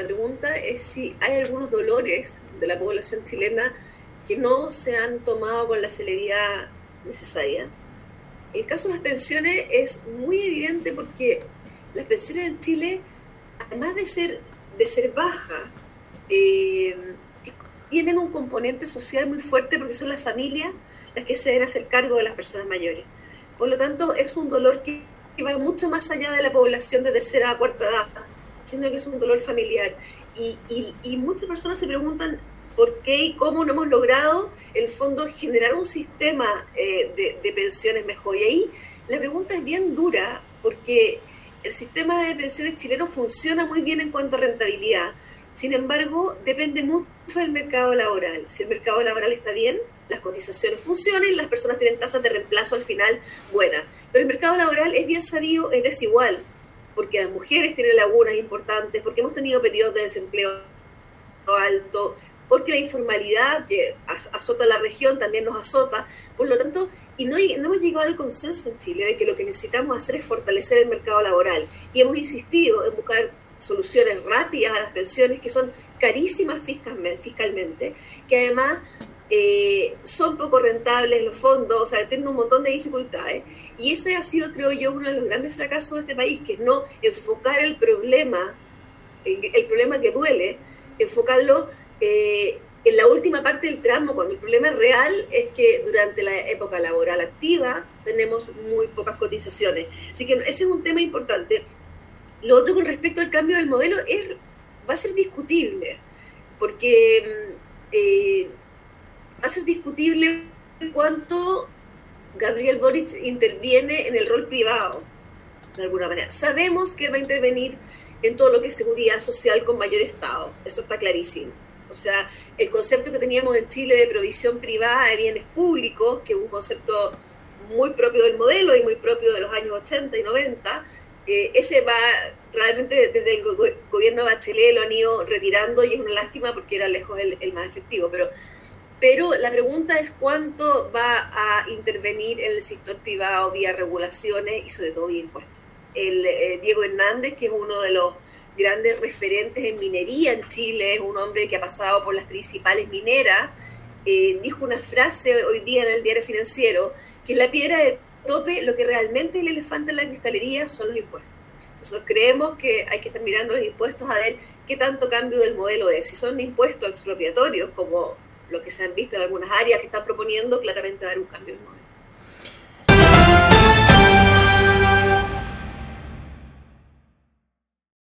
es si hay algunos dolores de la población chilena que no se han tomado con la celeridad necesaria. El caso de las pensiones es muy evidente porque las pensiones en Chile, además de ser, de ser bajas, eh, tienen un componente social muy fuerte porque son las familias las que se deben hacer cargo de las personas mayores. Por lo tanto, es un dolor que, va mucho más allá de la población de tercera a cuarta edad, sino que es un dolor familiar. Y, muchas personas se preguntan por qué y cómo no hemos logrado, en el fondo, generar un sistema eh, de, de pensiones mejor. Y ahí la pregunta es bien dura, porque el sistema de pensiones chileno funciona muy bien en cuanto a rentabilidad. Sin embargo, depende mucho del mercado laboral. Si el mercado laboral está bien, las cotizaciones funcionan, las personas tienen tasas de reemplazo al final buenas. Pero el mercado laboral es bien sabido, es desigual, porque las mujeres tienen lagunas importantes, porque hemos tenido periodos de desempleo alto, porque la informalidad que azota la región también nos azota. Por lo tanto, y no, no, hemos llegado al consenso en Chile de que lo que necesitamos hacer es fortalecer el mercado laboral. Y hemos insistido en buscar soluciones rápidas a las pensiones que son carísimas fiscalmente, que además eh, son poco rentables los fondos, o sea, tienen un montón de dificultades. Y ese ha sido, creo yo, uno de los grandes fracasos de este país, que es no enfocar el problema, el, problema que duele, enfocarlo eh, en la última parte del tramo, cuando el problema real es que durante la época laboral activa tenemos muy pocas cotizaciones. Así que ese es un tema importante. Lo otro con respecto al cambio del modelo es, va a ser discutible, porque... Mm, eh, va a ser discutible cuánto Gabriel Boric interviene en el rol privado, de alguna manera. Sabemos que va a intervenir en todo lo que es seguridad social con mayor Estado, eso está clarísimo. O sea, el concepto que teníamos en Chile de provisión privada de bienes públicos, que es un concepto muy propio del modelo y muy propio de los años 80 y 90, eh, ese va realmente desde el gobierno Bachelet lo han ido retirando y es una lástima porque era lejos el, el más efectivo, pero pero la pregunta es cuánto va a intervenir en el sector privado vía regulaciones y sobre todo vía impuestos. El, eh, Diego Hernández, que es uno de los grandes referentes en minería en Chile, es un hombre que ha pasado por las principales mineras, eh, dijo una frase hoy día en el diario financiero, que la piedra de tope, lo que realmente es el elefante en la cristalería son los impuestos. Nosotros creemos que hay que estar mirando los impuestos a ver qué tanto cambio del modelo es. Si son impuestos expropiatorios, como lo que se han visto en algunas áreas que están proponiendo, claramente va haber un cambio en modelo.